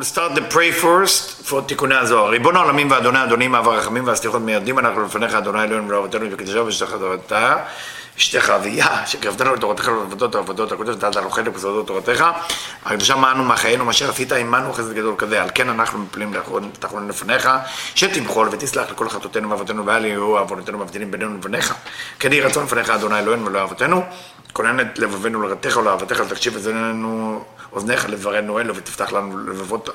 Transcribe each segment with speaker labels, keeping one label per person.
Speaker 1: we'll start the pray first for תיקוני הזוהר. ריבון העולמים ואדוני אדונים, אב הרחמים והסליחות מיידים אנחנו לפניך, אדוני אלוהינו ולאבותינו וקדשו ושתך תורתה, אשתך אביה, שקרבתנו לתורתך ולעבודות העבודות הקודש, נתת לנו חלק בסודות תורתך, הקדושה מענו מחיינו, מה עשית עמנו חסד גדול כזה, על כן אנחנו מפלים תחרון לפניך, שתמחול ותסלח לכל חטאותינו ואבותינו ואל יהיו עוונותינו מבדילים בינינו לבניך, כן יהי רצון לפניך, אדוני אלוהינו ולאבותינו, כונן את לבבינו לרתך ולאהבתך, ותקשיב את זננו אוזניך לברנו אלו, ותפתח לנו לבבות,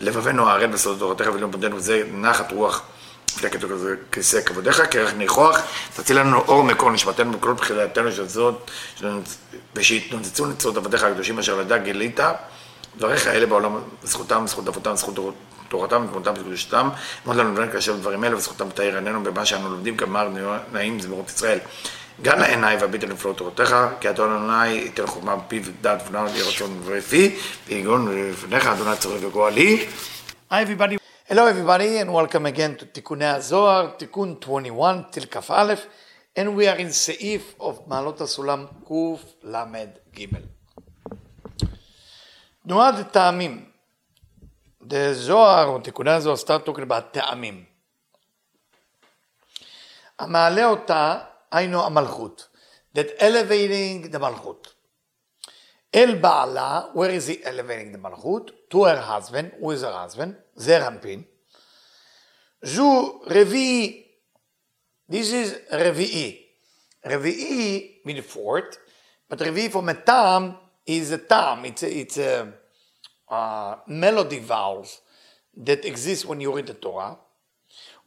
Speaker 1: לבבינו הערל בסודות תורתך ולאום בדנו, וזה נחת רוח. פלקת כיסא כבודיך, כרך ניחוח, תציל לנו אור מקור נשמתנו בכל בחילתנו של זאת, ושיתנוצצו נצרות עבדיך הקדושים אשר לדע גילית, דבריך אלה בעולם, זכותם, זכות אבותם, זכות תורתם, ותמותם וקדושתם, אמרת לנו לבן כאשר דברים אלה, וזכותם תאיר עינינו במה שאנו לומדים, כמר נעים זמירות ישראל. גם לעיניי על נפלאות תורתך, כי אדון אדוני ייתן חוכמה בפיו ודעת ונאו יהיה רצון ורפי, ויגון לפניך אדוני צורך וגואלי. Hi everybody. Hello everybody and welcome again to תיקוני הזוהר, תיקון 21 till כ"א, and we are in סעיף of מעלות הסולם קל"ג. תנועת טעמים. The זוהר, או תיקוני הזוהר, start talking about טעמים. המעלה אותה היינו המלכות. That elevating the מלכות. אל בעלה, where is he elevating the מלכות? To her husband, who is her husband? זה רמפין. זו רביעי. This is רביעי. רביעי mean fourth, but רביעי from a טעם is a טעם. It's a, it's a uh, melody vowels that exist when you read the Torah.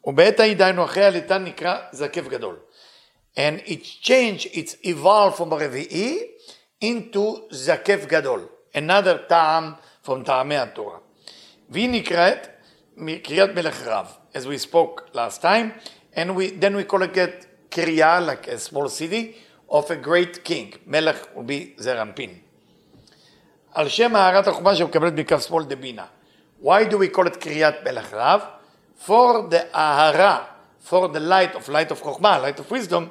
Speaker 1: ובעת ההיא דהיינו אחרי הליטה נקרא זקף גדול. And it's changed, it's evolved from רביעי into זקף גדול, another טעם from טעמי התורה. והיא נקראת קריאת מלך רב, as we spoke last time, and we, then we call it קריאה, like a small city, of a great king, מלך be זרמפין. על שם הערת החומה שמקבלת מכף שמאל דבינה. Why do we call it קריאת מלך רב? For the ahara, for the light of light of חוכמה, light of wisdom,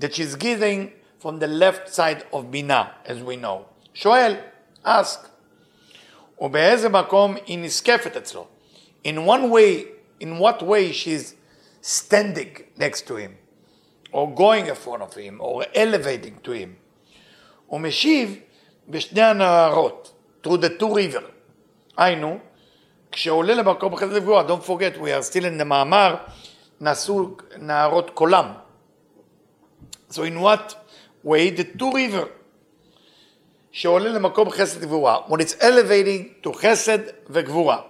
Speaker 1: that she's giving from the left side of בינה, as we know. שואל, ask, ובאיזה מקום היא נזקפת אצלו? In one way, in what way she's standing next to him, or going in front of him, or elevating to him. הוא משיב בשני הנהרות, through the two river. היינו, כשעולה למקום חסד גבוה, don't forget, we are still in the מאמר, נעשו נהרות קולם. So in what way? The two river שעולה למקום חסד גבורה, when it's elevating to חסד וגבורה,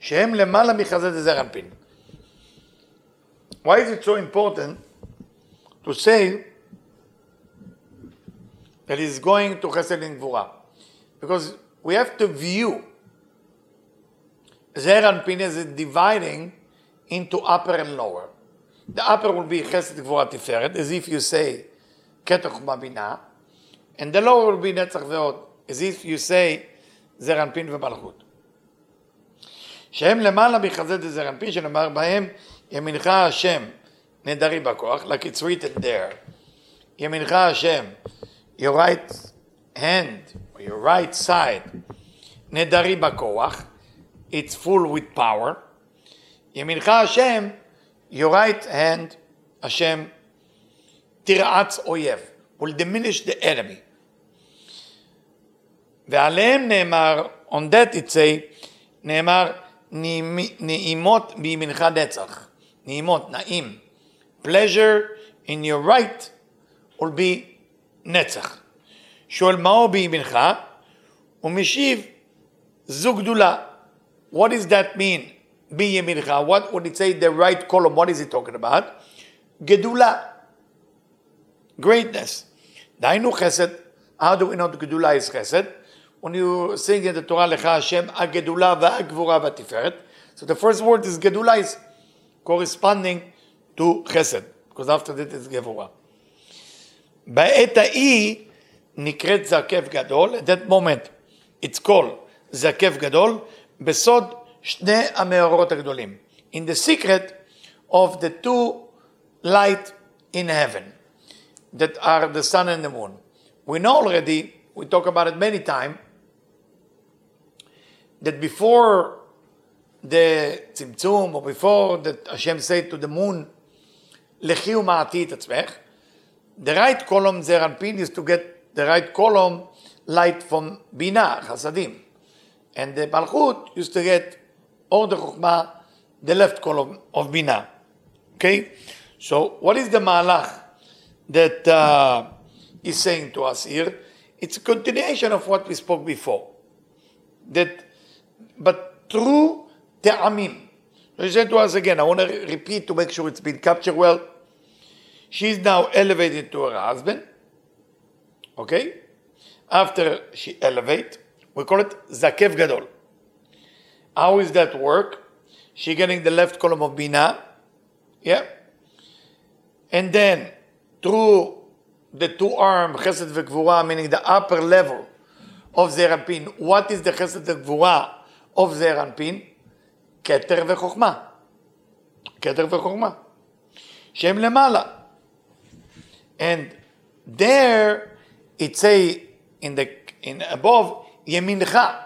Speaker 1: שהם למעלה מחסד זר אנפין. Why is it so important to say that he's going to חסד and גבורה? Because we have to view זר אנפין as dividing into upper and lower. The upper will be חסד גבורה תפארת, as if you say קטע חומה בינה, and the lower will be נצח ועוד, as if you say זר אנפין ומלכות. שהם למעלה מחסד זר אנפין, שנאמר בהם ימינך השם נדרי בכוח, like it's written there. ימינך השם, your right hand, or your right side, נדרי בכוח, it's full with power. ימינך השם, your right hand, השם, תרעץ אויב, will diminish the enemy. ועליהם נאמר, on that it say, נאמר, נעימות בימינך נצח. נעימות, נעים. pleasure in your right will be נצח. שואל מהו בימינך? הוא משיב, זו גדולה. What does that mean? בימינך. What would it say the right column? What is it talking about? גדולה. greatness. דהיינו חסד. How do we know גדולה is חסד? When you sing in the Torah, לך השם הגדולה והגבורה והתפארת. So the first word is גדולה is corresponding to חסד. Because after that is גבורה. בעת ההיא נקראת זקף גדול, at that moment it's called זקף גדול, בסוד שני המאורות הגדולים. In the secret of the two light in heaven that are the sun and the moon. We know already, we talk about it many times, that before the tzimtzum, or before that Hashem said to the moon, Lechi u'ma'ati et atzmech, the right column there on pin is to get the right column light from Bina, Chasadim. And the Malchut used to get all the Chokhmah, the left column of Bina. Okay? So, what is the Malach that uh, is saying to us here? It's a continuation of what we spoke before. That, but through Te'amim. So he said to us again, I want to repeat to make sure it's been captured well. She's now elevated to her husband. Okay? After she elevate, we call it Zakev Gadol. How is that work? She getting the left column of Bina. Yeah. And then through the two arm Chesed veKvura, meaning the upper level of Zeranpin. What is the Chesed veKvura of Zeranpin? Keter v'Chokhmah. Keter v'Chokhmah. Shem lemala. And there it say in the in above Yemincha.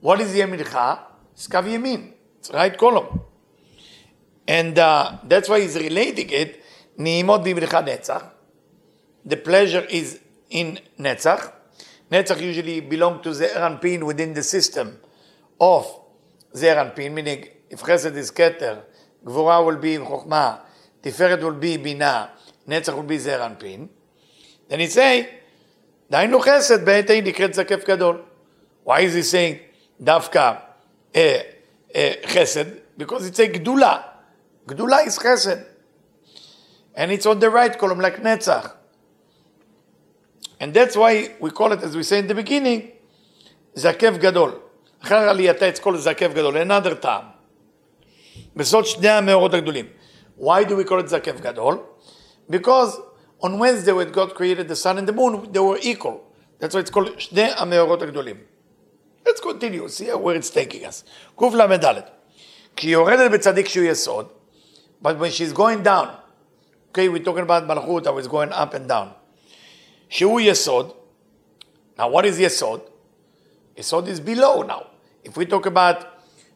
Speaker 1: What is Yemincha? It's קו ימין. It's right column. And uh, that's why he's relating it. נעימות בימינך נצח. The pleasure is in netzach. Netzach usually belong to the Eranpin within the system of Zeranpin, meaning if Chesed is Keter, Gvura will be in Chokhmah, Tiferet will be Bina, Netzach will be Zeranpin. Then he say, דהיינו חסד בעת ההיא נקראת זקף גדול. Why is he saying דווקא uh, uh, חסד? Because it's a גדולה. גדולה is חסד. And it's on the right column like Netzach. And that's why we call it, as we say in the beginning, זקף גדול. אחר עלייתה את כל זקף גדול, another טעם. בסוד שני המאורות הגדולים. Why do we call it זקף גדול? Because on Wednesday when God created the sun and the moon, they were equal. That's why it's called שני המאורות הגדולים. Let's continue, see where it's taking us. קל"ד. כי היא יורדת בצדיק שהוא יסוד, but when she's going down, okay, we're talking about מלכות, I was going up and down. שהוא יסוד, now what is יסוד? יסוד is below now. If we talk about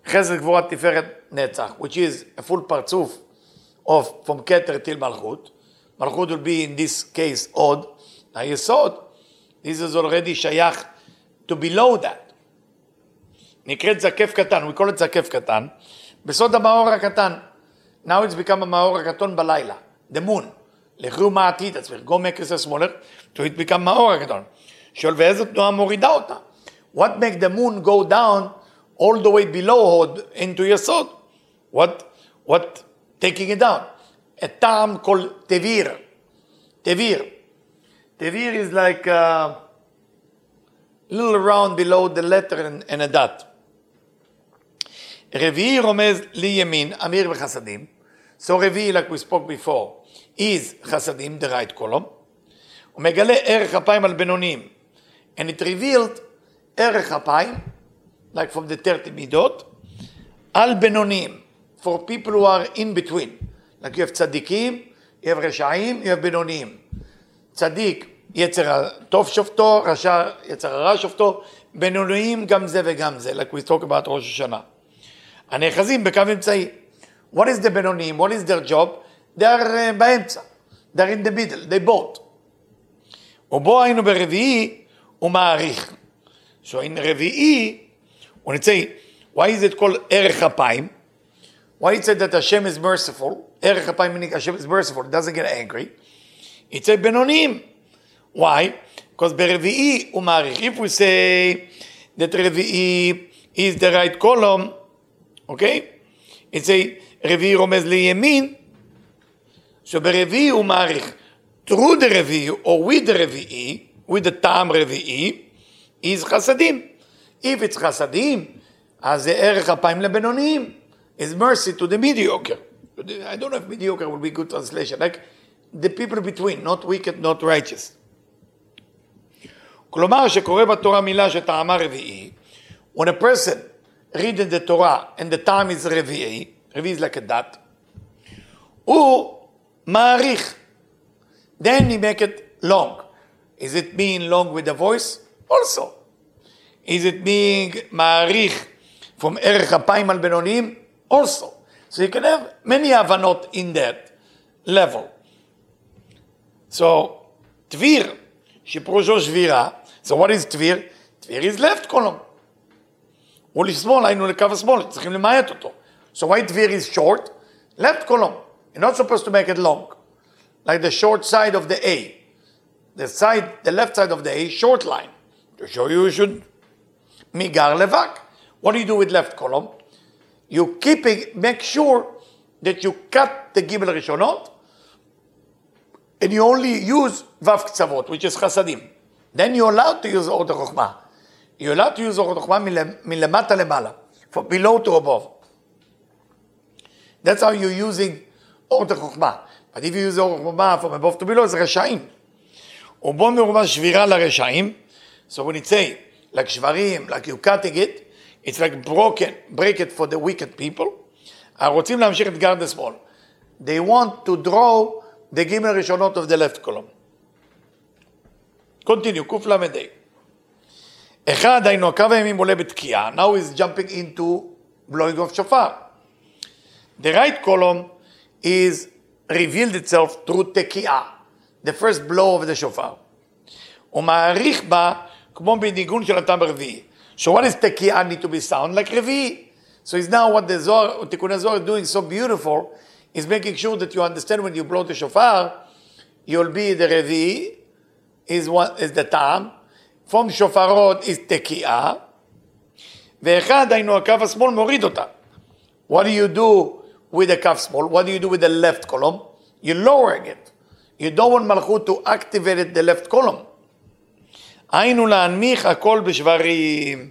Speaker 1: חסד גבורת תפארת נצח, which is a full פרצוף of from כתר till מלכות, מלכות will be in this case עוד, היסוד, this is already שייך to below that. נקראת זקף קטן, we call it זקף קטן, בסוד המאור הקטן. Now it's become המאור הקטון בלילה, the moon. לכו מה עתיד עצמך, go make it smaller, to it become מאור הקטון. שואל ואיזו תנועה מורידה אותה? What make the moon go down all the way below Hod into Yesod? What, what taking it down? A term called Tevir. Tevir. Tevir is like a little round below the letter and, and a dot. רביעי רומז לימין, אמיר וחסדים. So רביעי, like we spoke before, is חסדים, the right column. הוא מגלה ערך אפיים על בינוניים. And it revealed ערך אפיים, like from the 30 מידות, על בינוניים, for people who are in between. Like you have צדיקים, you have רשעים, you have בינוניים. צדיק, יצר הטוב שופטו, רשע, יצר הרע שופטו, בינוניים גם זה וגם זה, like we talk about ראש השנה. הנאחזים בקו אמצעי. What is the בינוניים? What is their job? They are uh, באמצע. They are in the middle, they both. ובו היינו ברביעי, הוא מעריך. So in רביעי, when it say, why is it called ערך אפיים? Why it said that Hashem is merciful? ערך אפיים meaning Hashem is merciful, it doesn't get angry. It said בינוניים. Why? Because ברביעי הוא מעריך. If we say that רביעי is the right column, okay? It say רביעי רומז לימין, so ברביעי הוא מעריך. through the רביעי, or with the רביעי, with the טעם רביעי, is חסדים. If it's חסדים, אז זה ערך אפיים לבינוניים. is mercy to the mediocre. I don't know if mediocre would be good translation. Like the people between, not wicked, not righteous. כלומר, שקורא בתורה מילה שטעמה רביעי, when a person read in the Torah and the time is רביעי, רביעי is like a dot, הוא מעריך. Then he make it long. Is it being long with the voice? Also. Is it being מעריך from ערך אפיים על בינוניים also. So you can have many הבנות in that level. So, דביר, שפירושו שבירה, so what is דביר? דביר is left column. הוא לשמאל, היינו לקו השמאל, צריכים למעט אותו. So why דביר is short? Left column. You're not supposed to make it long. Like the short side of the A. The side, the left side of the A, short line. To show you, you should migar levak. What do you do with left column? You keep it, make sure that you cut the gimel rishonot, and you only use vav ktsavot, which is chasadim. Then you're allowed to use order chokhmah. You're allowed to use order chokhmah milemata lemala, from below to above. That's how you're using order chokhmah. But if you use order chokhmah from above to below, it's רשעים. ובו מרומז שבירה לרשעים. So when it say, like shvarim, like you cutting it, it's like broken, break it for the wicked people. רוצים להמשיך את גרד השמאל. They want to draw the גימל הראשונות of the left column. continue, קל"ה. אחד, היינו הקו הימין עולה בתקיעה, now is jumping into blowing of shofar. The right column is revealed itself through תקיעה, the first blow of the shofar. הוא מעריך בה כמו בניגון של הטעם הרביעי. So what is תקיעה need to be sound? Like רביעי. So it's now what the Zohar, Tikkun Zohar is doing so beautiful, is making sure that you understand when you blow the shofar, you'll be the revi, is what is the tam, From shofarot is tekiah, ואחד, היינו הקו השמאל, מוריד אותה. What do you do with the כף שמאל? What do you do with the left column? You're lowering it. You don't want מלכות to activate the left column. היינו להנמיך הכל בשברים.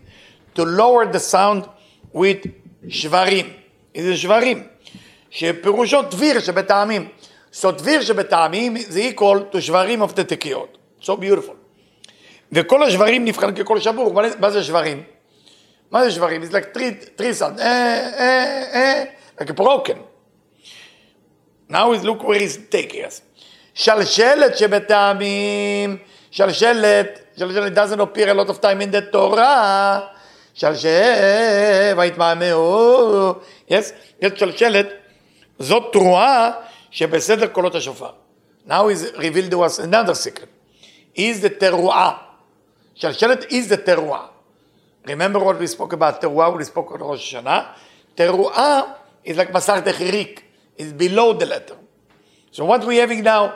Speaker 1: To lower the sound with שברים. איזה שברים? שפירושו דביר שבטעמים. So דביר שבטעמים זה equal to שברים of the תקיות. So beautiful. וכל השברים נבחן ככל שבור. מה זה שברים? מה זה שברים? Three sound. אה, אה, אה, like broken. Now is look where he's taking us. שלשלת שבטעמים, שלשלת, שלשלת doesn't appear a lot of time in the Torah. שלשל ויתמהמהו, יש שלשלת, זאת תרועה שבסדר קולות השופר. Now is revealed to us another secret. Is the תרועה. שלשלת is the תרועה. Remember what we spoke about תרועה when we spoke on ראש השנה? תרועה is like מסך דחיריק, is below the letter. So what we having now?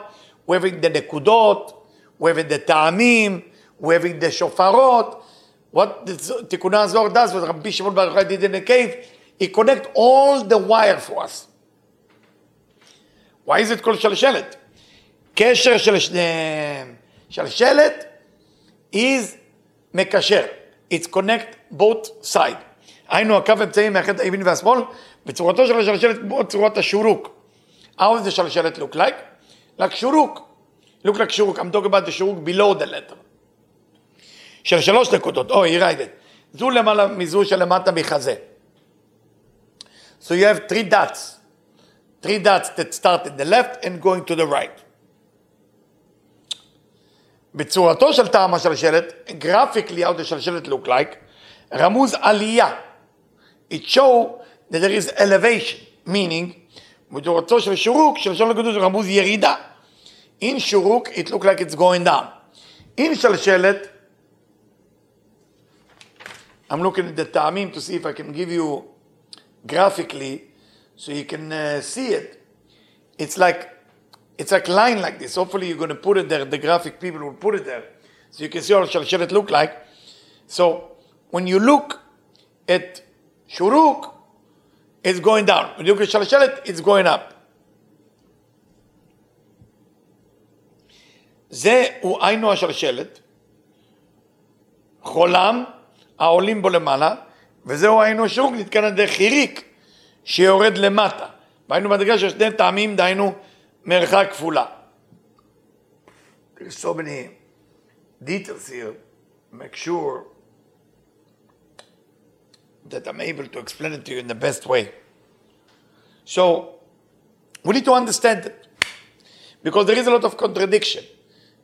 Speaker 1: We're having the נקודות, we're having the טעמים, we're having the שופרות, what the Tikkun HaZohar does, what Rabbi Shimon Bar Yochai did in the cave, he connect all the wire for us. Why is it called שלשלת? קשר של שניהם. שלשלת is מקשר. It's connect both side. היינו הקו אמצעי מאחד הימין והשמאל, בצורתו של השלשלת כמו צורת השורוק. How does the שלשלת look like? Like שורוק. Look like שורוק. I'm talking about the שורוק below the letter. של שלוש נקודות, או, היא ריידת. זו למעלה מזו שלמטה מחזה. So you have three dots. Three dots that start in the left and going to the right. בצורתו של טעם השלשלת, graphically how the שלשלת look like, רמוז עלייה. It show that there is elevation, meaning, בצורתו של שורוק, שלשלת נקודות רמוז ירידה. In שורוק it look like it's going down. In שלשלת, I'm looking at the ta'amim to see if I can give you graphically so you can uh, see it. It's like it's like line like this. Hopefully you're going to put it there. The graphic people will put it there so you can see what shalshelet look like. So when you look at shuruk, it's going down. When you look at shalshelet, it's going up. זה הוא היינו השלשלת, חולם העולים בו למעלה, וזהו היינו שוק נתקן על ידי חיריק שיורד למטה. והיינו מדרגה של שני טעמים, דהיינו מרחק כפולה. There's so many details here, make sure that I'm able to explain it to you in the best way. So, we need to understand it. Because there is a lot of contradiction.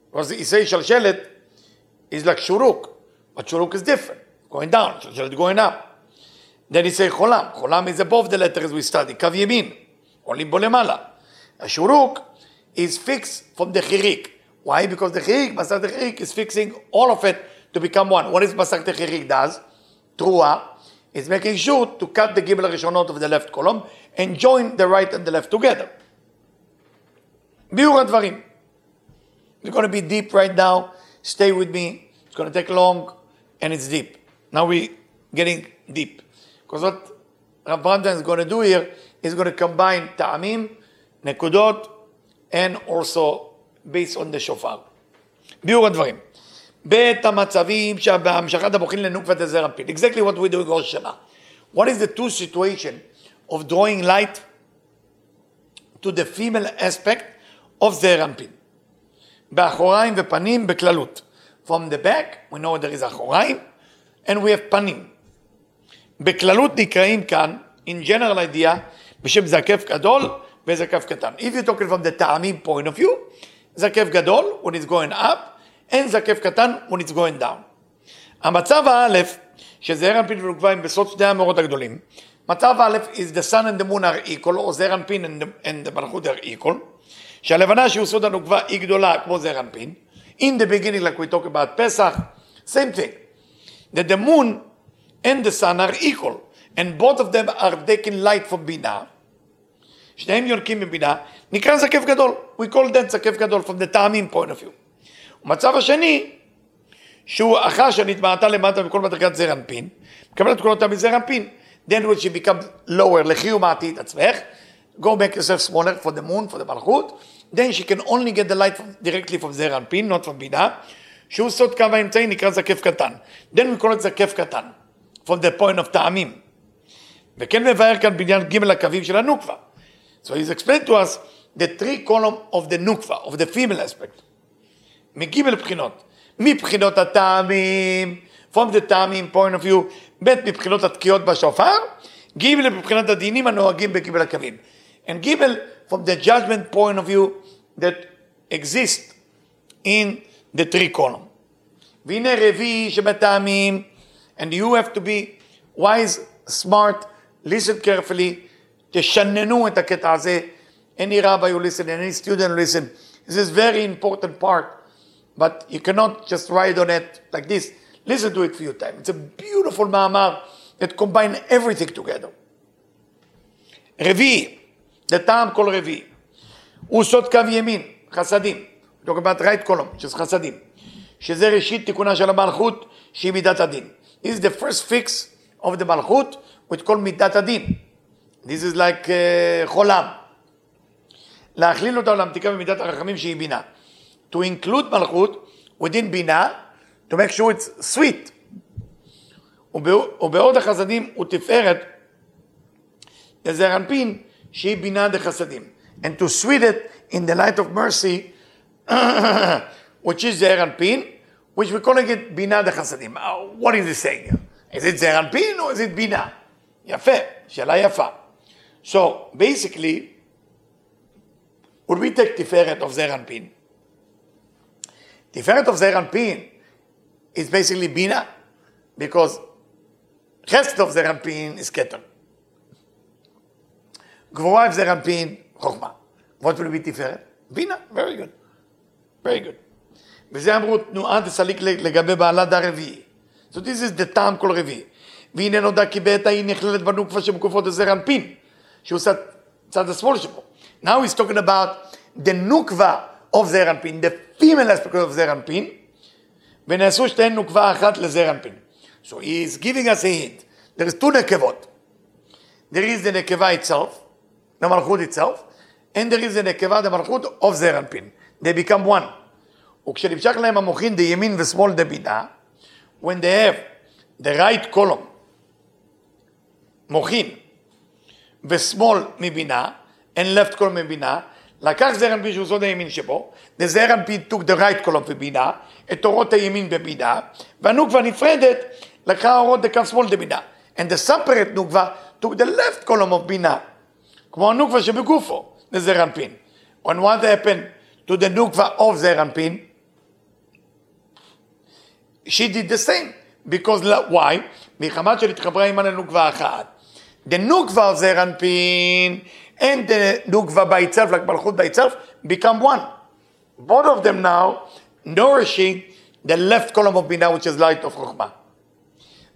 Speaker 1: Because he says Shalshelet is like Shuruk, but Shuruk is different. going down, Shalshelet going up. Then he say cholam. Cholam is above the letters we study. Kav yemin. Only bo lemala. A shuruk is fixed from the chirik. Why? Because the chirik, Masach the chirik is fixing all of it to become one. What is Masach the chirik does? Trua is making sure to cut the gimel rishonot of the left column and join the right and the left together. Biur advarim. It's going to be deep right now. Stay with me. It's going to take long and it's deep. Now we're getting deep. Because what Rav Brandwein is going to do here is going to combine ta'amim, nekudot, and also based on the shofar. ביאור הדברים. בית המצבים שבהמשכת המוחין לנוקבת הזר אנפין. Exactly what we do ראש השנה. What is the two situation of drawing light to the female aspect of זר אנפין? באחוריים ופנים בכללות. From the back, we know there is אחוריים, and we have פנים. בכללות נקראים כאן, in general idea, בשם זקף גדול וזקף קטן. If you're talking from the טעמים point of view, זקף גדול, when it's going up, and זקף קטן, when it's going down. המצב האלף, שזעיר אנפין ונוקבה הם בסוד שני המאורות הגדולים, מצב א' is the sun and the moon are equal, או זעיר אנפין and the, and the מלכות are equal, שהלבנה שהוא סוד הנוקבה היא גדולה כמו זעיר אנפין, in the beginning like we talk about Pesach, same thing, that the moon and the sun are equal, and both of them are taking light from בינה, שניהם יונקים מבינה, נקרא זקף גדול, we call that זקף גדול from the טעמים point of view. המצב השני, שהוא אחר שנתמעטה למטה מכל מדרגת זר אנפין, מקבלת קולותיה מזר אנפין, then when she become lower, לכי ומעטי את עצמך, go back yourself smaller for the moon, for the מלכות, then she can only get the light from, directly from זר אנפין, not from בינה, שהוא סוד קו האמצעי נקרא זקף קטן. then we call it זקף קטן, from the point of טעמים. וכן מבאר כאן בעניין ג' הקווים של הנוקבה. So he's explained to us the three column of the nukva, of the female aspect. מג' בחינות. מבחינות הטעמים, from the טעמים point of view, ב' מבחינות התקיעות בשופר, ג' מבחינת הדינים הנוהגים בג' הקווים. And ג' from the judgment point of view that exist in the three column. והנה רביעי שבטעמים, and you have to be wise, smart, listen carefully, תשננו את הקטע הזה. Any rabbi you listen, any student listen. This is very important part, but you cannot just write on it like this. Listen to it a few times. It's a beautiful מאמר that combine everything together. רביעי, לטעם כל רביעי, הוא סוד קו ימין, חסדים. talk about right column, שזה חסדים. שזה ראשית תיקונה של המלכות, שהיא מידת הדין. This is the first fix of the מלכות, with כל מידת הדין. This is like uh, חולם. להכליל אותה ולהמתיקה במידת הרחמים שהיא בינה. To include מלכות within בינה, to make sure it's sweet. ובעוד החסדים הוא תפארת לזעיר אנפין שהיא בינה דחסדים. And to sweet it in the light of mercy, which is זעיר אנפין, which we're calling it בינה דחסדים. Uh, what is he saying? Is it זעיר אנפין or is it בינה? יפה, שאלה יפה. So basically, would we take Tiferet of Zer Anpin? Tiferet of Zer Anpin is basically Bina, because Chesed of Zer Anpin is Keter. Gvora of Zer Anpin, Chokhmah. What will be Tiferet? Bina, very good. very good. וזה אמרו תנועה דסליק לגבי בעלת הרביעי. So this is the טעם כל רביעי. והנה נודע כי בעת ההיא נכללת בנוקפה שמקופות לזר אנפין. שהוא צד השמאל שבו. Now he's talking about the נוקבה of אנפין, the female aspect of אנפין, ונעשו שתיהן נוקבה אחת לזר אנפין. So he is giving us a hint. There is two נקבות. There is the נקבה itself, the מלכות itself, and there is the נקבה, the מלכות of אנפין. They become one. וכשנמשך להם המוחין דימין ושמאל דבינה, when they have the right column, מוחין, ושמאל מבינה, and left column מבינה, לקח זרע אנפין שהוא סוד הימין שבו, וזרע אנפין took the right column בבינה, את אורות הימין בבינה, והנוקבה נפרדת לקחה אורות דקו שמאל דבינה. And the separate נוקבה took the left column of בינה, כמו הנוקבה שבגופו, לזרע אנפין. And what happened to the נוקבה of זרע אנפין? She did the same. because, why? מחמת שנתחברה עימה לנוקבה אחת. The nukva of Zeranpin and the nukva by itself, like Malchut by itself, become one. Both of them now nourishing the left column of Binah, which is light of Chokhmah.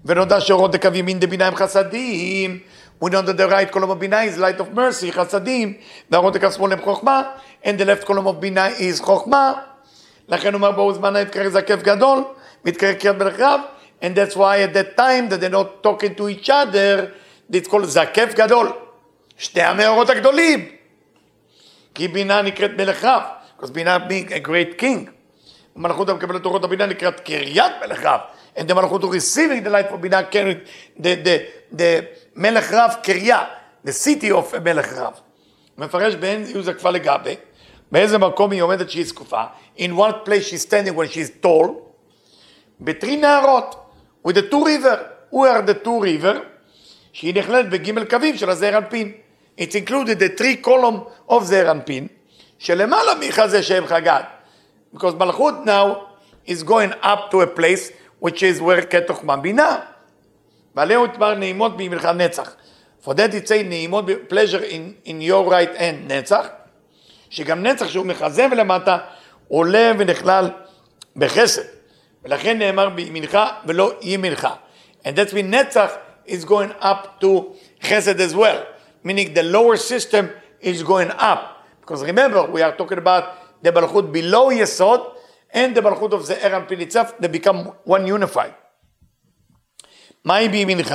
Speaker 1: ונודע שאורות דקו ימין דבינה הם חסדים, we know that the right column of Binah is light of mercy, חסדים, והאורות דקו שמאל הם חוכמה, and the left column of Binah is חוכמה. לכן הוא אומר בו זמן התקרר זקף גדול, מתקרר קריאת מלך and that's why at that time that they're not talking to each other, called זקף גדול. שתי המאורות הגדולים. כי בינה נקראת מלך רב, because בינה being a great king. מלכות המקבלת אורות הבינה נקראת קריית רב. And the מלכות הוא receiving the light for בינה, the, the, the מלך רב קריה, the city of מלך רב. מפרש בין יהודה כפה לגבי, באיזה מקום היא עומדת שהיא זקופה, in what place she's standing when she's tall, בטרי נהרות, with the two river, who are the two river, שהיא נכללת בגימל קווים של הזעיר אנפין. It's included the three column of זעיר אנפין, שלמעלה מחזה שם חגת. Because מלכות now is going up to a place which is where כתוכמה בינה. ועליהו התמר נעימות בימינך נצח. For that it say נעימות pleasure in, in your right hand נצח, שגם נצח שהוא מחזה ולמטה עולה ונכלל בחסד. ולכן נאמר בימינך ולא ימינך. And that's mean נצח is going up to chesed as well. Meaning the lower system is going up. Because remember, we are talking about the Balchut below Yesod and the Balchut of the Eran itself, they become one unified. מהי בימינך?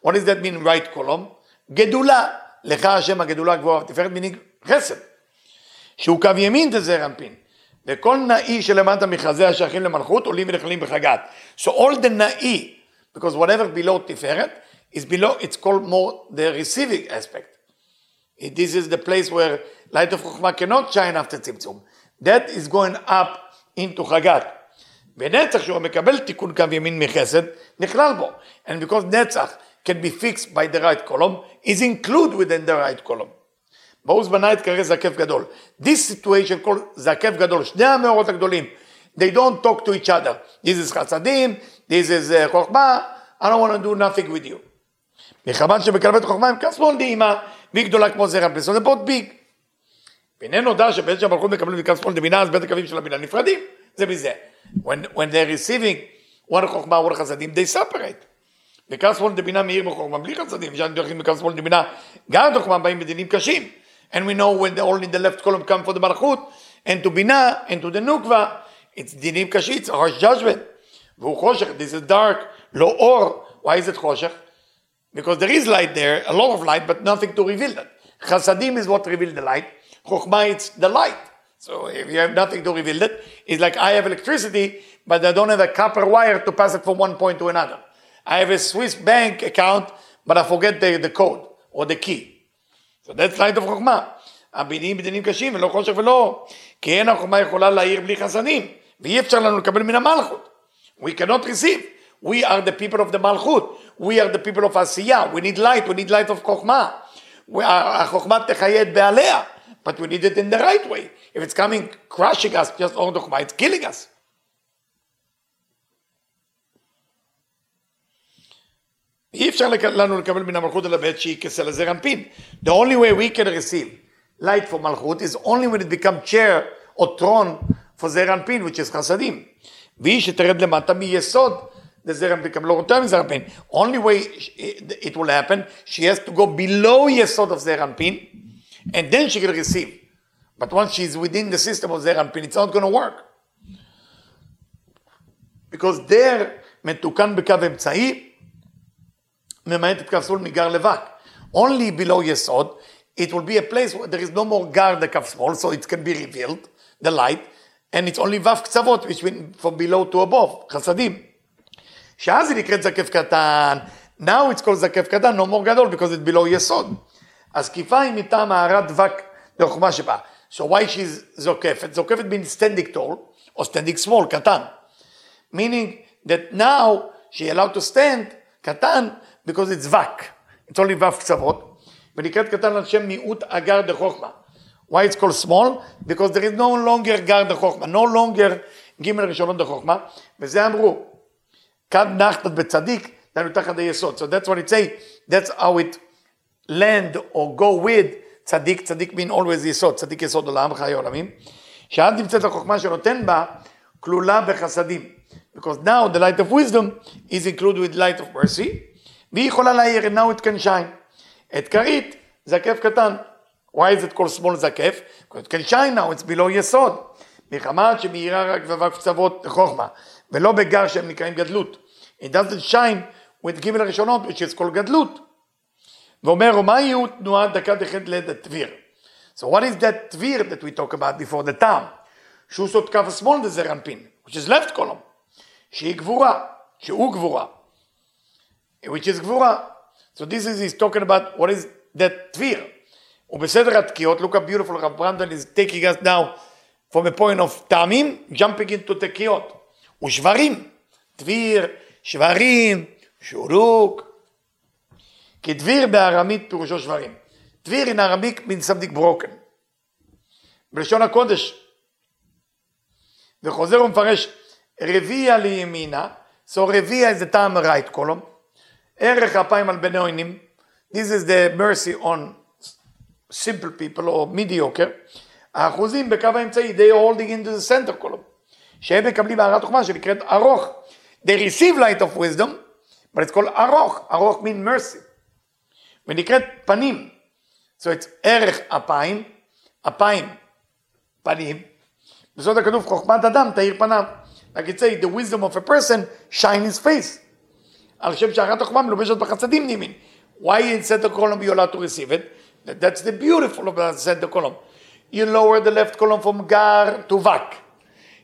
Speaker 1: What does that mean right column? גדולה. לך השם הגדולה גבוהה ותפארת meaning חסד. שהוא קו ימין זה אנפין. וכל נאי שלמטה מחזה השייכים למלכות עולים ונכללים בחגת. So all the נאי, because whatever below תפארת, is below, it's called more the receiving aspect. This is the place where light of Chokhmah cannot shine after Tzimtzum. That is going up into Chagat. ונצח שהוא מקבל תיקון קו ימין מחסד, נכלל בו. And because נצח can be fixed by the right column, is included within the right column. בעוז בנה את קרא זקף גדול. This situation called זקף גדול, שני המאורות הגדולים, they don't talk to each other. This is חסדים, this is uh, חוכמה, I don't want to do nothing with you. מחמת שבקרבת חוכמה הם כסמון דהימה, והיא גדולה כמו זרע פלסון, זה מאוד ביג. והנה נודע שבעת שהמלכות מקבלים מכף שמאל דמינה, אז בית הקווים של הבינה נפרדים, זה מזה. When, when they're receiving one חוכמה, one חסדים, they separate. וכף שמאל דמינה מאיר בחוכמה בלי חסדים, כשאנחנו הולכים מכף שמאל דמינה, גם בחוכמה באים בדינים קשים. And we know when the, only the left column come for the מלכות, and to בינה, and to the נוקבה, it's דינים קשים, it's a harsh judgment. והוא חושך, this is dark, לא אור, why is it חושך? Because there is light there, a lot of light, but nothing to reveal that. Chasadim is what reveal the light. Chokhmah, it's the light. So if you have nothing to reveal it, it's like I have electricity, but I don't have a copper wire to pass it from one point to another. I have a Swiss bank account, but I forget the, the code or the key. So that's light of חוכמה. הבינים בדינים קשים ולא חושך ולא, כי אין החוכמה יכולה להעיר בלי חסדים, ואי אפשר לנו לקבל מן המלכות. We cannot receive. We are the people of the Malchut. We are the people of Asiyah. We need light. We need light of Chokhmah. החוכמה תחיה בעליה. But we need it in the right way. If it's coming crushing us, just on the it's killing us. אי אפשר לנו לקבל מן המלכות אלא בעת שהיא כסל הזר אנפין. The only way we can receive light for מלכות is only when it becomes chair or throne for זר אנפין, which is חסדים. והיא שתרד למטה מיסוד the Zerem become lower term Zerampin. Only way it will happen, she has to go below Yesod of Zerampin, and then she can receive. But once she's within the system of Zerampin, it's not going to work. Because there, מתוקן בקו אמצעי, ממעט את קו שמאל מגר לבק. Only below יסוד, it will be a place where there is no more gar the כף שמאל, so it can be revealed, the light, and it's only ו' קצוות, which means from below to above, חסדים. שאז היא נקראת זקף קטן, now it's called זקף קטן, no more גדול, because it below יסוד. הזקיפה היא מטעם הערת דבק לחוכמה שבה. So why she's זוקפת? זוקפת means standing tall, או standing small, קטן. meaning that now she allowed to stand קטן, because it's וק. it's only ו' קצוות, ונקראת קטן על שם מיעוט אגר דחוכמה. why it's called small? because there is no longer גר דחוכמה, no longer ג' ראשונות דחוכמה, וזה אמרו. kad nachtat betzadik, then utachad yesod. So that's what it say. That's how it land or go with צדיק, צדיק mean always יסוד, צדיק יסוד עולם, חיי עולמים, שעד נמצאת החוכמה שנותן בה, כלולה בחסדים. Because now the light of wisdom is included with light of mercy, והיא יכולה להעיר, now it can shine. את כרית, זקף קטן. Why is it called small זקף? Because it can shine now, it's below יסוד. מחמת שמאירה רק ו"ו קצוות לחוכמה, ולא בגר שהם נקראים גדלות. It doesn't shine with ג' הראשונות, which is called גדלות. ואומר, מהי תנועת דקה דחת ליד הטביר? So what is that טביר that we talk about before the טעם? שהוא סוד קו השמאל זה אנפין, which is left column, שהיא גבורה, שהוא גבורה, which is גבורה. So this is he's talking about what is that טביר. ובסדר התקיעות, look how beautiful Rav Brandwein is taking us now from a point of טעמים, jumping into תקיעות. ושברים, דביר, שברים, שורוק. כי דביר בארמית פירושו שברים. דביר in Arabic means something broken. בלשון הקודש. וחוזר ומפרש רביע לימינה, so רביע is the time right column, ערך אפיים על בני this is the mercy on simple people or mediocre, האחוזים בקו האמצעי, they are holding into the center column, שהם מקבלים הערת חוכמה שנקראת ארוך. They receive light of wisdom, but it's called ארוך, ארוך mean mercy. ונקראת פנים. So it's ערך אפיים, אפיים, פנים. בסוד הכתוב חוכמת אדם תאיר פניו. Like it say, the wisdom of a person shine his face. על שם שהערת החוכמה מלובשת בחסדים נימין. Why in center column you allowed to receive it? That's the beautiful of the center column. You lower the left column from gar to vak.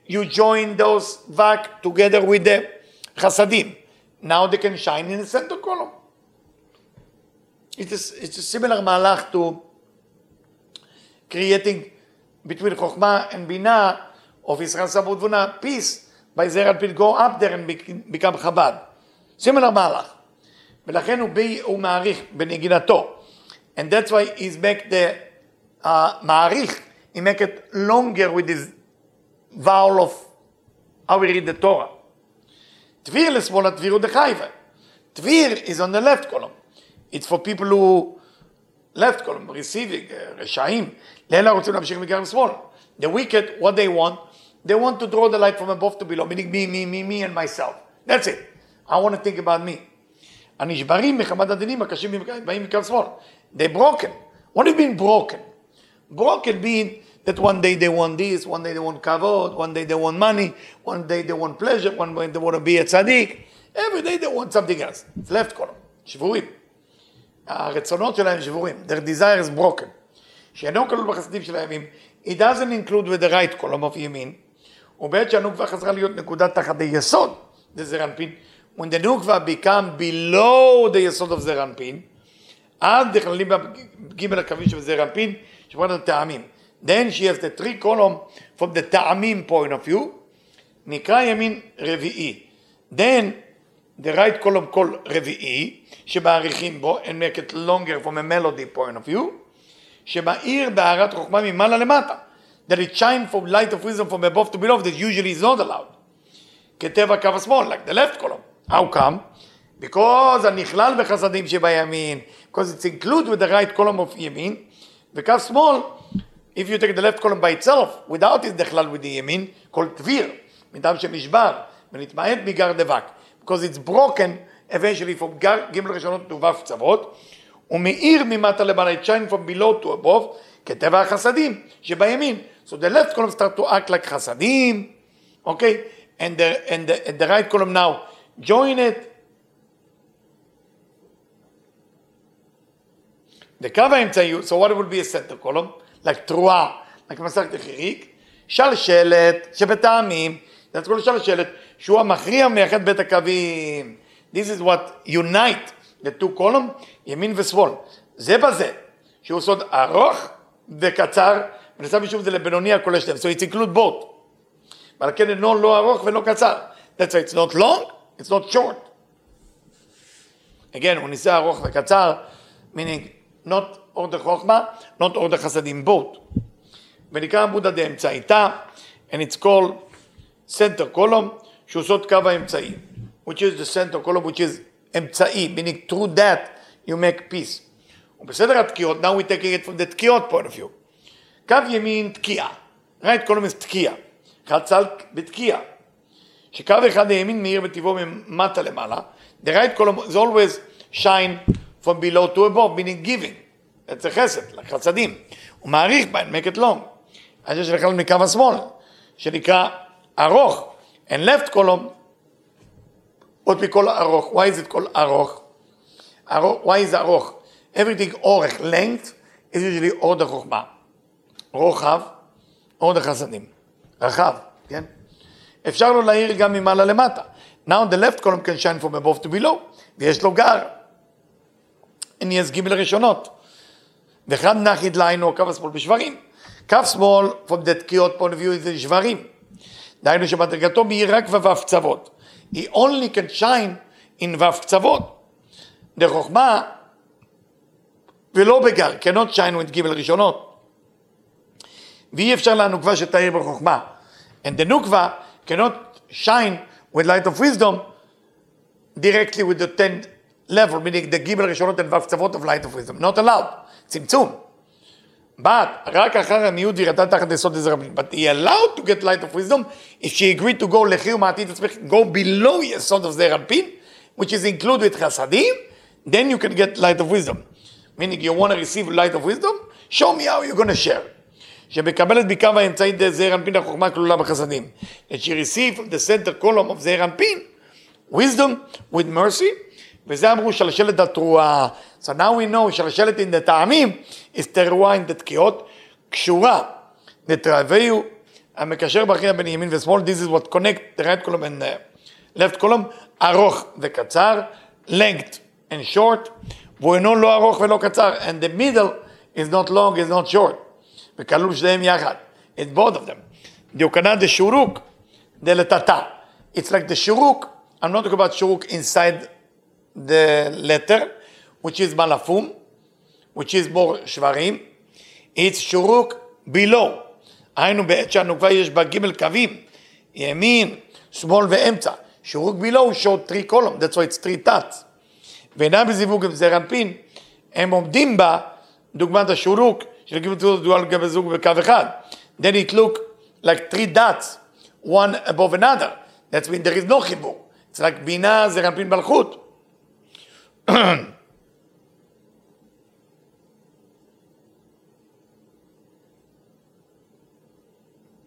Speaker 1: You join those vak together with the chasadim. Now they can shine in the center column. It is, it's a similar malach to creating between Chokhmah and Binah of Israel Sabudvuna peace by Zerah go up there and become Chabad. Similar malach. ולכן הוא, בי, הוא מעריך בנגינתו. And that's why he's make the uh, מעריך, he make it longer with his vowel of how we read the Torah. Tvir לשמאל הטביר הוא דחייבה. Tvir is on the left column. It's for people who left column, receiving, רשעים. לאלה רוצים להמשיך מקרב שמאל. The wicked, what they want, they want to draw the light from above to below, meaning me, me, me, me and myself. That's it. I want to think about me. הנשברים מחמת הדינים הקשים באים מקו שמאל. They're broken. What do you mean broken? Broken mean that one day they want this, one day they want kavod, one day they want money, one day they want pleasure, one day they want to be a tzaddik. Every day they want something else. It's left column. שבורים. הרצונות שלהם שבורים. Their desire is broken. שאינו כלול בחסדים של הימים. It doesn't include with the right column of ימין. ובעת שהנוקבה חזרה להיות נקודת תחת היסוד, זה זרנפין. When the nukva become below the יסוד of זרנפין, אז נכללים בג' הקווים של זרנפין, שברת הטעמים. Then she has the three column from the טעמים point of view, נקרא ימין רביעי. Then the right column called רביעי, שמעריכים בו, and make it longer from a melody point of view, שמאיר בהערת חוכמה ממעלה למטה. That it shine from light of wisdom from above to below, that usually is not allowed. כטבע קו השמאל, like the left column. How come? Because הנכלל בחסדים שבימין, because it's included with the right column of ימין, וקו שמאל, if you take the left column by itself, without it נכלל with the ימין, called טביר, מטעם שנשבר, ונתמעט מגר דבק. because it's broken eventually from ג' ראשונות to ו' קצוות, ומאיר ממטה למעלה, it shine from below to above, כטבע החסדים שבימין. So the left column start to act like חסדים, okay? And the, and the, and the right column now join it. The קו האמצעי, so what would be a center column? like תרועה, like מסכת החיריק, שלשלת שבטעמים, that's called שלשלת, שהוא המכריע מייחד בית הקווים. This is what unite the two column, ימין ושמאל. זה בזה, שהוא סוד ארוך וקצר, ונעשה משום זה לבינוני הכולל שלהם. So it's include both. ועל כן אינו לא ארוך ולא קצר. That's why it's not long, it's not short. Again, הוא ניסה ארוך וקצר, meaning not order חוכמה, not order חסדים, both. ונקרא עמוד דאמצעיתא, and it's called center column, שהוא סוד קו האמצעי. which is the center column, which is אמצעי, meaning through that you make peace. ובסדר התקיעות, now we're taking it from the תקיעות point of view. קו ימין תקיעה, right column is תקיעה, חצל בתקיעה. שקו אחד הימין מאיר בטבעו ממטה למעלה, the right column is always shine from below to above, meaning giving. זה חסד, לחסדים. הוא מעריך בהן, make it long. אז יש בכלל מקו השמאל, שנקרא ארוך, and left column, we call ארוך. Why is it called ארוך? ארוך, why is ארוך? everything אורך, length, is usually אורד החוכמה. רוחב, אורד החסדים. רחב, כן? אפשר לו להאיר גם ממעלה למטה. Now the left column can shine from above to below, ויש לו גר. אני אסגים לראשונות. ואחד נחית לעינו, קו השמאל בשברים. קו שמאל, from the תקיעות point of view, זה שברים. דהיינו שמדרגתו מאיר רק ו"ו קצוות. He only can shine in ו"ו קצוות. דחוכמה, ולא בגר, cannot shine with ג' ראשונות. ואי אפשר לנוקבה שתאיר בחוכמה. And the נוקבה cannot shine with light of wisdom directly with the 10 level, meaning the ג' ראשונות and ו' קצוות of light of wisdom. Not allowed. צמצום. But רק אחר הניוד ירדה תחת יסוד עזר הפנים. But he allowed to get light of wisdom if she agreed to go לכי ומעתיד עצמך, go below יסוד of זר אנפין, which is included with חסדים, then you can get light of wisdom. Meaning you want to receive light of wisdom, show me how you're going to share. שמקבלת בקו האמצעי די זעיר אנפין החוכמה כלולה בחסדים. And she received from the center column of זעיר אנפין, wisdom with mercy, וזה אמרו שלשלת התרועה. So now we know שלשלת in the טעמים is תרועה in the תקיעות, קשורה לתרוויו, המקשר בהכינה בין ימין ושמאל, this is what connect the right column and the left column, ארוך וקצר, length and short, והוא אינו לא ארוך ולא קצר, and the middle is not long, is not short, וכלול שניהם יחד, both of them. דיוקנה דשורוק דלתתה, it's like the shuruk, I'm not talking about shuruk inside the letter, which is malafum, which is more שברים, it's שורוק below. היינו בעת שהנוקבה יש בה ג' קווים, ימין, שמאל ואמצע. שורוק below show three column, that's why it's three tats. ואינם בזיווג עם זעיר אנפין, הם עומדים בה, דוגמת השורוק, של ג' תזוז דואל גבי זוג בקו אחד. Then it look like three dots, one above another. That means there is no חיבור. It's like בינה, זעיר אנפין, מלכות.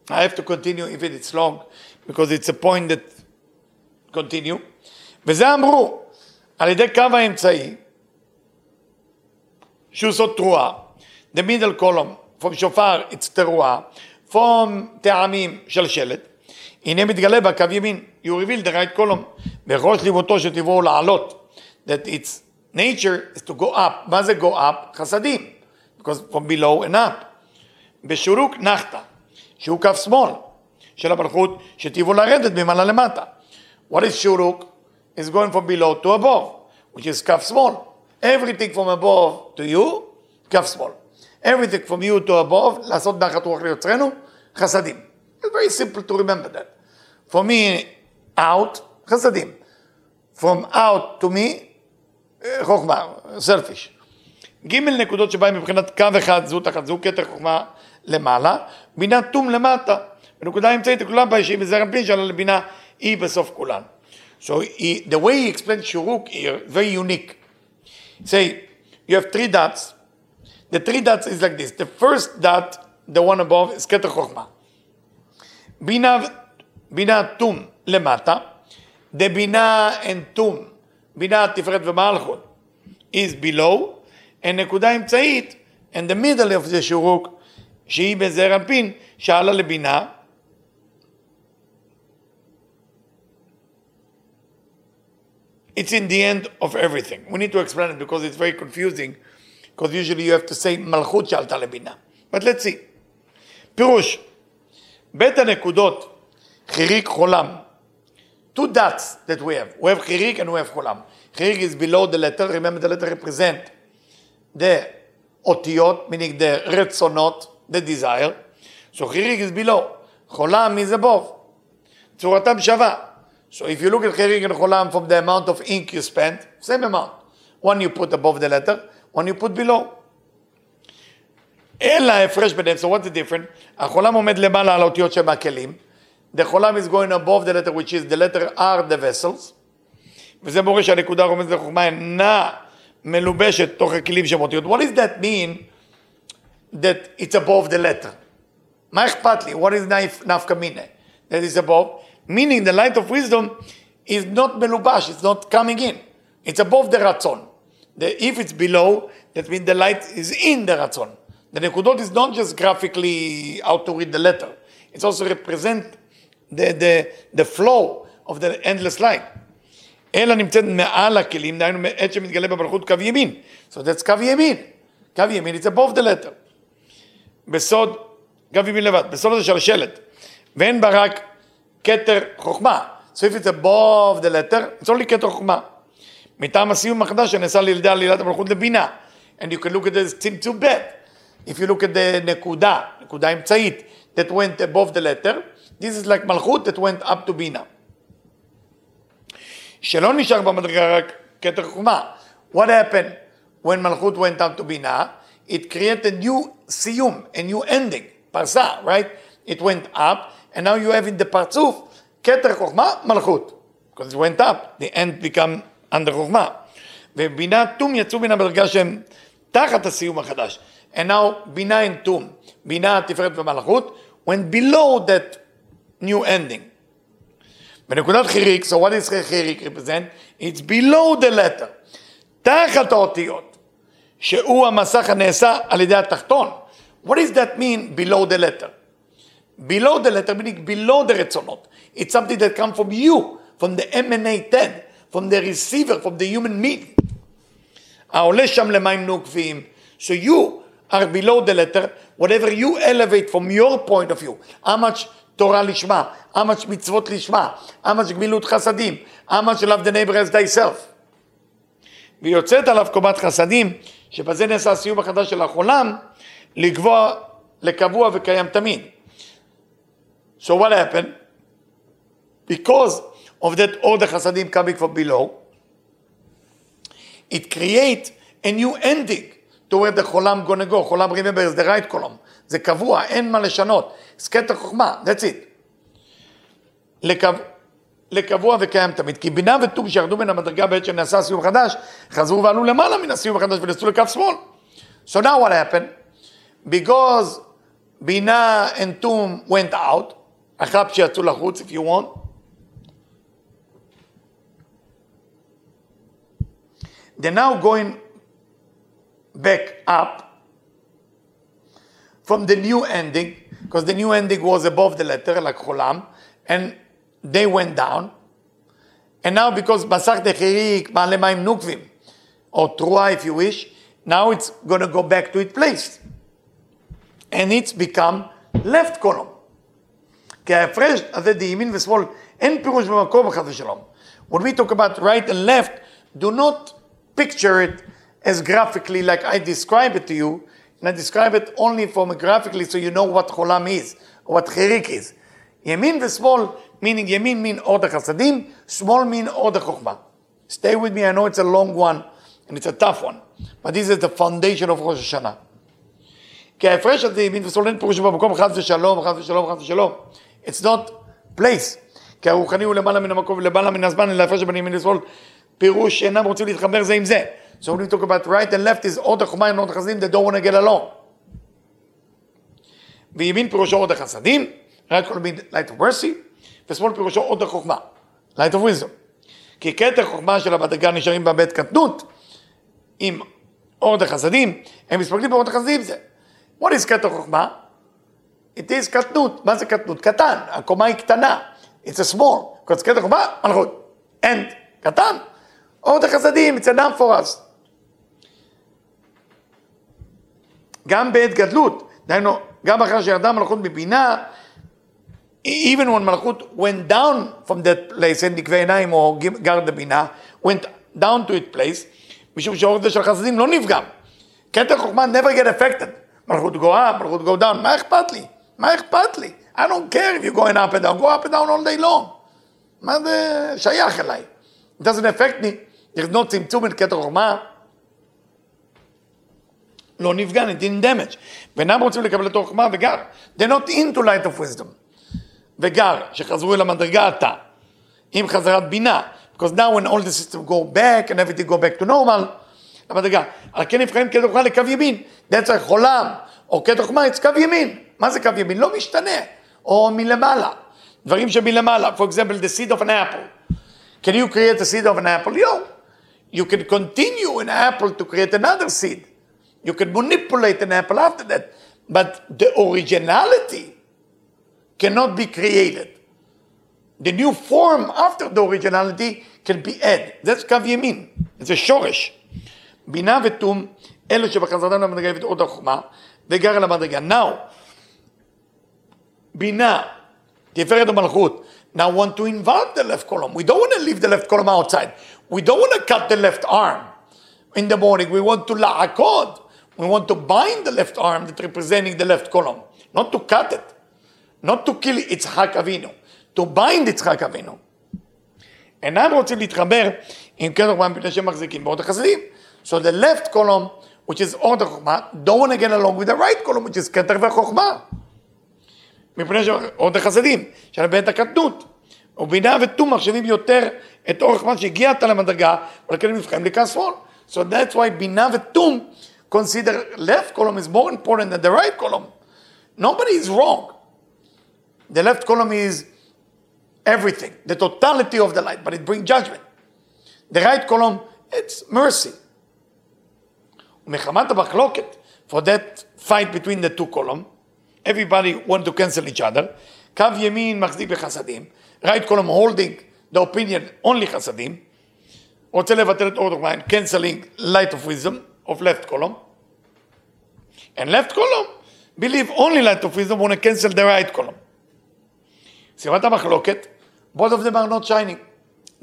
Speaker 1: I have to continue if it's long, because it's a point that continue. וזה אמרו, על ידי קו האמצעי, שהוא סוד תרועה, the middle column, from שופר, it's תרועה, from טעמים, שלשלת, הנה מתגלה בה קו ימין, you reveal the right column, בראש ליבותו שתבואו לעלות, that its nature is to go up, מה זה go up? חסדים, because from below and up. בשורוק נחתה, שהוא קו שמאל של המלכות, שטבעו לרדת ממעלה למטה. What is שורוק? is going from below to above, which is כף שמאל. Everything from above to you, כף שמאל. Everything from you to above, לעשות נחת רוח ליוצרנו, חסדים. It's very simple to remember that. For me, out, חסדים. From out to me, חוכמה, selfish. ג' נקודות שבהן מבחינת קו אחד זו תחת זו, כתר חוכמה למעלה, בינה תום למטה. בנקודה האמצעית כולם בה שהיא בזרע פין שעלה לבינה, היא בסוף כולן. So he, the way he explained shuruk here, very unique. Say, you have three dots. The three dots is like this. The first dot, the one above, is keter chokhmah. Bina, bina tum lemata. The bina and tum, bina tiferet v'malchut, is below. And נקודה אמצעית, and the middle of the shuruk, שהיא בזעיר אנפין, שעלה לבינה, it's in the end of everything. We need to explain it because it's very confusing, because usually you have to say מלכות שעלתה לבינה. But let's see. פירוש, בית הנקודות, חיריק חולם. Two dots that we have. We have חיריק and we have חולם. חיריק is below the letter, remember the letter represent the אותיות, meaning the רצונות, the desire. So חיריק is below. חולם is above. צורתם שווה. So if you look at Chirik and Cholam from the amount of ink you spent, same amount. One you put above the letter, one you put below. אלא ההפרש ביניהם, so what's the difference? החולם עומד למעלה על האותיות שבכלים, the חולם is going above the letter which is the letter R the vessels, וזה מורה שהנקודה הרומזת לחוכמה אינה מלובשת תוך הכלים שהם אותיות. What does that mean that it's above the letter? מה אכפת לי? What is נפקא מינה? That is above? Meaning the light of wisdom is not מלובש, it's not coming in. It's above the רצון. The, if it's below, that means the light is in the רצון. The נקודות is not just graphically how to read the letter. It's also represent the, the, the flow of the endless light. אלא נמצאת מעל הכלים, דהיינו מעת שמתגלה במלכות קו ימין. So that's קו ימין. קו ימין, it's above the letter. בסוד, קו ימין לבד, בסוד הזה של השלט. ואין בה רק כתר חוכמה. So if it's above the letter, it's only כתר חוכמה. מטעם הסיום החדש שנעשה על ידי עלילת המלכות לבינה. And you can look at this צמצום ב'. If you look at the נקודה, נקודה אמצעית, that went above the letter, this is like מלכות that went up to בינה. שלא נשאר במדרגה רק כתר חוכמה. What happened when מלכות went up to בינה? It created a new סיום, a new ending, פרסה, right? It went up, and now you have in the פרצוף כתר חוכמה, מלכות. Because it went up, the end become under חוכמה. ובינה תום יצאו מן המדרגה שהם תחת הסיום החדש. And now בינה and תום, בינה, תפארת ומלכות, went below that new ending. בנקודת חיריק, so what is חיריק represent? It's below the letter, תחת האותיות, שהוא המסך הנעשה על ידי התחתון. What does that mean below the letter? Below the letter meaning below the רצונות. It's something that comes from you, from the emanated, from the receiver, from the human being. העולה שם למים נוקבים, so you are below the letter, whatever you elevate from your point of view, how much תורה לשמה, how much מצוות לשמה, how much גמילות חסדים, how much love the neighbor as thyself. ויוצאת עליו קומת חסדים, שבזה נעשה הסיום החדש של החולם, לקבוע, לקבוע וקיים תמיד. So what happened? Because of that order חסדים coming from below, it create a new ending to where the חולם gonna go. חולם remember is the right column. זה קבוע, אין מה לשנות. זה קטע חוכמה, that's it. לקו... לקבוע וקיים תמיד. כי בינה וטוב שירדו מן המדרגה בעת שנעשה הסיום החדש, חזרו ועלו למעלה מן הסיום החדש ונסעו לקו שמאל. So now what happened? Because בינה and תום went out, אחת שיצאו לחוץ, if you want, they're now going back up from the new ending, because the new ending was above the letter, like cholam, and they went down. And now because Masach Dechirik, Ma'alemaim Nukvim, or Trua if you wish, now it's going to go back to its place. And it's become left column. כי ההפרש הזה דימין ושמאל, אין פירוש במקום חס ושלום. When we talk about right and left, do not picture it as graphically like I describe it to you, and I describe it only from graphically so you know what cholam is, what chirik is. ימין ושמאל, meaning ימין mean order חסדים, שמאל mean order חוכמה. Stay with me, I know it's a long one, and it's a tough one, but this is the foundation of ראש השנה. כי ההפרש הזה ימין ושמאל אין פירוש במקום חס ושלום, חס ושלום, חס ושלום. It's not place. כי הרוחני הוא למעלה מן המקום ולמעלה מן הזמן, אלא ההפרש בין ימין ושמאל, פירוש שאינם רוצים להתחבר זה עם זה. So when we talk about right and left is order חוכמה and order חסדים, they don't want to get along. וימין פירושו order חסדים, right will be light of mercy, ושמאל פירושו order חוכמה, light of wisdom. כי כתר חוכמה של המדרגה נשארים בבית קטנות, עם order חסדים, הם מסתכלים באורדר חסדים זה. What is כתר חוכמה? It is קטנות. מה זה קטנות? קטן. הקומה היא קטנה. It's a small. כתר חוכמה, מלכות. end. קטן. Order חסדים, it's enough for us. גם בעת גדלות, דהיינו, גם אחרי שירדה מלכות מבינה, even when מלכות went down from that place, אין נקבי עיניים או גר דבינה, went down to its place, משום שהאורך של חסדים לא נפגם. כתר חוכמה never get affected. מלכות go up, מלכות go down, מה אכפת לי? מה אכפת לי? I don't care if you're going up and down, go up and down all day long. מה זה שייך אליי? It doesn't affect me. No צמצום בין כתר חוכמה. לא נפגע, didn't damage. ואינם רוצים לקבל את החוכמה וגר. They're not into light of wisdom. וגר, שחזרו אל המדרגה עתה, עם חזרת בינה. Because now when all the systems go back and everything go back to normal, המדרגה. על כן נבחרים כתר חוכמה לקו ימין. that's why חולם, או כתר חוכמה, it's קו ימין. מה זה קו ימין? לא משתנה. או מלמעלה. דברים שמלמעלה. For example, the seed of an apple. Can you create a seed of an apple? No. You can continue an apple to create another seed. You can manipulate an apple after that. But the originality cannot be created. The new form after the originality can be added. That's קו ימין. זה שורש. בינה ותום, אלו שבחזרתם למדרגה יביא עוד החוכמה, וגר אל המדרגה. Now, בינה, תפארת המלכות, now want to involve the left column. We don't want to leave the left column outside. We don't want to cut the left arm in the morning. We want to la'akod. We want to bind the left arm that representing the left column, not to cut it, not to kill Yitzhak Avinu, to bind Yitzhak Avinu. אינם רוצים להתחבר עם קטע חוכמה מפני שהם מחזיקים באור החסדים. So the left column, which is אור החוכמה, don't want to get along with the right column, which is כתר וחוכמה. מפני שאור החסדים, של בעת הקטנות. ובינה ותום מחשבים יותר את אור החוכמה שהגיע עתה למדרגה, ולכן לכאן שמאל. So that's why בינה ותום consider left column is more important than the right column. Nobody is wrong. The left column is everything, the totality of the light, but it brings judgment. The right column, it's mercy. ומחמת המחלוקת, for that fight between the two columns, everybody want to cancel each other, קו ימין מחזיק בחסדים, right column holding the opinion only חסדים, רוצה לבטל את אור דוגמא, canceling light of wisdom, of left column. And left column believe only light of wisdom want to cancel the right column. סיבת המחלוקת, both of them are not shining.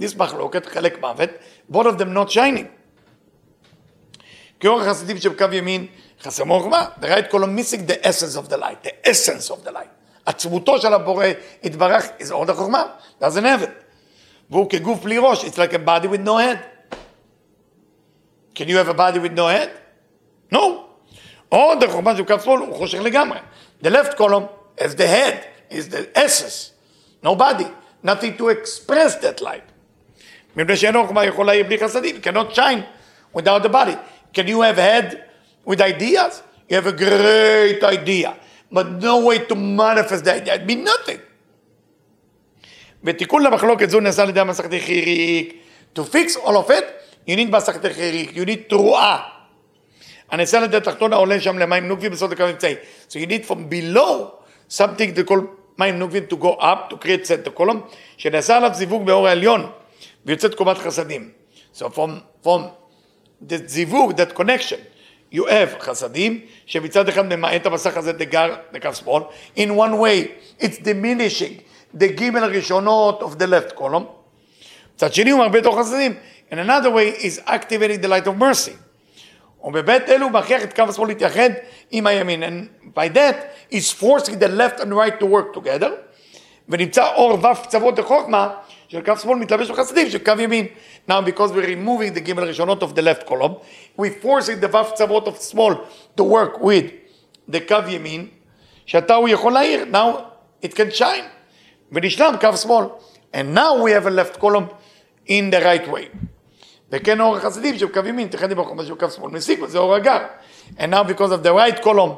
Speaker 1: This מחלוקת, חלק מוות, both of them not shining. כאור החסידים שבקו ימין חסר חוכמה, the right column missing the essence of the light, the essence of the light. עצמותו של הבורא יתברך, is אור החוכמה, doesn't have it. והוא כגוף בלי ראש, it's like a body with no head. Can you have a body with no head? No. או דרך חוכמה של קו שמאל הוא חושך לגמרי. The left column has the head, is the essence. No body. Nothing to express that light. מפני שאין חוכמה יכולה להעיר בלי חסדים. cannot shine without the body. Can you have head with ideas? You have a great idea, but no way to manifest the idea. It means nothing. ותיקון למחלוקת זו נעשה על ידי המסכת חיריק. To fix all of it, you need מסכת חיריק, you need תרועה. הנעשה על ידי התחתון העולה שם למים נוקבים בסוד הקו אמצעי. So you need from below something to call מים נוקבים to go up, to create center column, שנעשה עליו זיווג באור העליון, ויוצאת קומת חסדים. So from, from the זיווג, that connection, have חסדים, שמצד אחד ממעט המסך הזה דגר, לקו שמאל, in one way, it's diminishing the גימל הראשונות of the left column, מצד שני הוא מרבה תוך חסדים, in another way is activating the light of mercy. ובבית אלו מכריח את קו השמאל להתייחד עם הימין. And by that, is forcing the left and right to work together, ונמצא אור ו' קצוות לחוכמה, של קו שמאל מתלבש בחסדים של קו ימין. Now, because we're removing the גימל הראשונות of the left column, we're forcing the ו' קצוות of שמאל to work with the קו ימין, שאתה הוא יכול להעיר, now it can shine. ונשלם קו שמאל. And now we have a left column in the right way. וכן אור החסידים שבקו ימין, תחד עם החומה שבקו שמאל מסיק, וזה אור הגר. And now because of the right column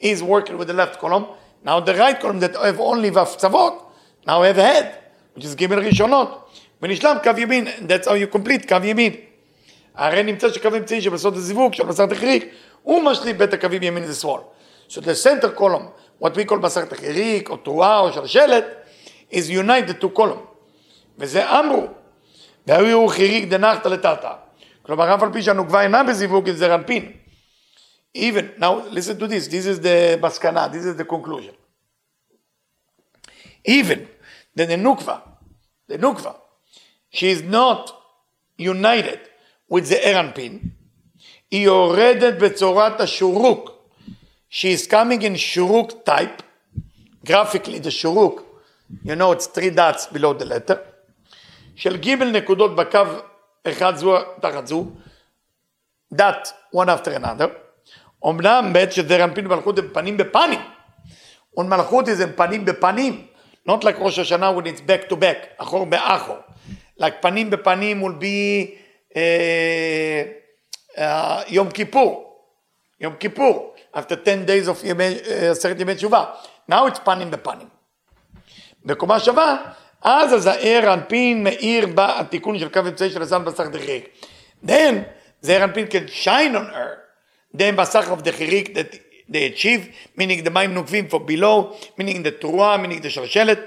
Speaker 1: is working with the left column, now the right column that have only ו' קצוות, now have head, Which is ג' ראשונות. ונשלם קו ימין, that's how you complete קו ימין. הרי נמצא שקו אמצעי שבסוד הזיווג של מסכת החיריק, הוא משלים בית הקווים ימין ושמאל. So the center column, what we call מסכת החיריק, או תרועה, או שלשלת, is unite the two column. וזה אמרו. והיו חיריק דנחתא לטאטא. כלומר, אף על פי שהנוקבה אינה בזיווג, זה רנפין. Even, now listen to this, this is the מסקנה, this is the conclusion. Even that the nukva, the nukva, she is not united with the ערנפין, היא יורדת בצורת השורוק. She is coming in shuruk type, graphically the shuruk, you know it's three dots below the letter, של ג' נקודות בקו אחד זו תחת זו, דת one after another, אמנם בעת שזעיר אנפין ומלכות הם פנים בפנים, ומלכות זה פנים בפנים, not like ראש השנה when it's back to back, אחור באחור, like פנים בפנים will be uh, uh, יום כיפור, יום כיפור, after 10 days of ימי, uh, עשרת ימי תשובה, now it's פנים בפנים. בקומה שווה, אז הזעיר אנפין מאיר בה התיקון של קו אמצעי של הזן בסך דחיריק. Then, זעיר אנפין can shine on her, then בסך of דחיריק that they achieve, meaning the מים נוקבים for below, meaning the תרועה, meaning the שלשלת,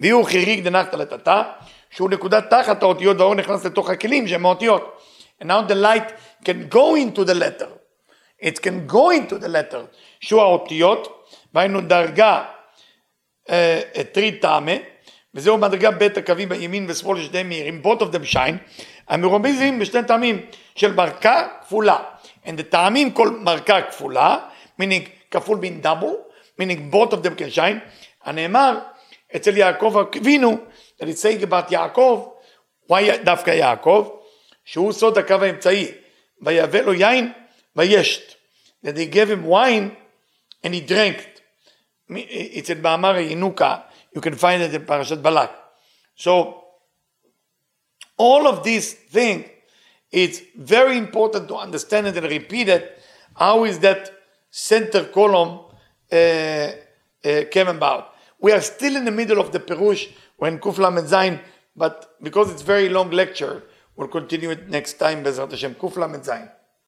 Speaker 1: ויהיו חיריק דנחת לטאטה, שהוא נקודת תחת האותיות והאור נכנס לתוך הכלים שהם האותיות. And now the light can go into the letter. It can go into the letter, שהוא האותיות, והיינו דרגה טרי טעמה, וזהו מדרגה ב' הקווים בימין ושמאל ששניהם מהירים, both of them shine, המרומזים בשני טעמים של מרקה כפולה. And the טעמים כל מרקה כפולה, meaning כפול בין double, meaning both of them can shine, הנאמר אצל יעקב אבינו, that it's saying about יעקב, why דווקא יעקב? שהוא סוד הקו האמצעי, ויבא לו יין וישת. That they gave him wine and he drank it. אצל מאמר הינוקה, you can find it in פרשת בלק. So, all of these things, it's very important to understand it and repeat it. How is that center column uh, uh, came about? We are still in the middle of the Perush when Kuf Lamed Zayin, but because it's very long lecture, we'll continue it next time, Bezrat Hashem. Kuf Lamed Zayin.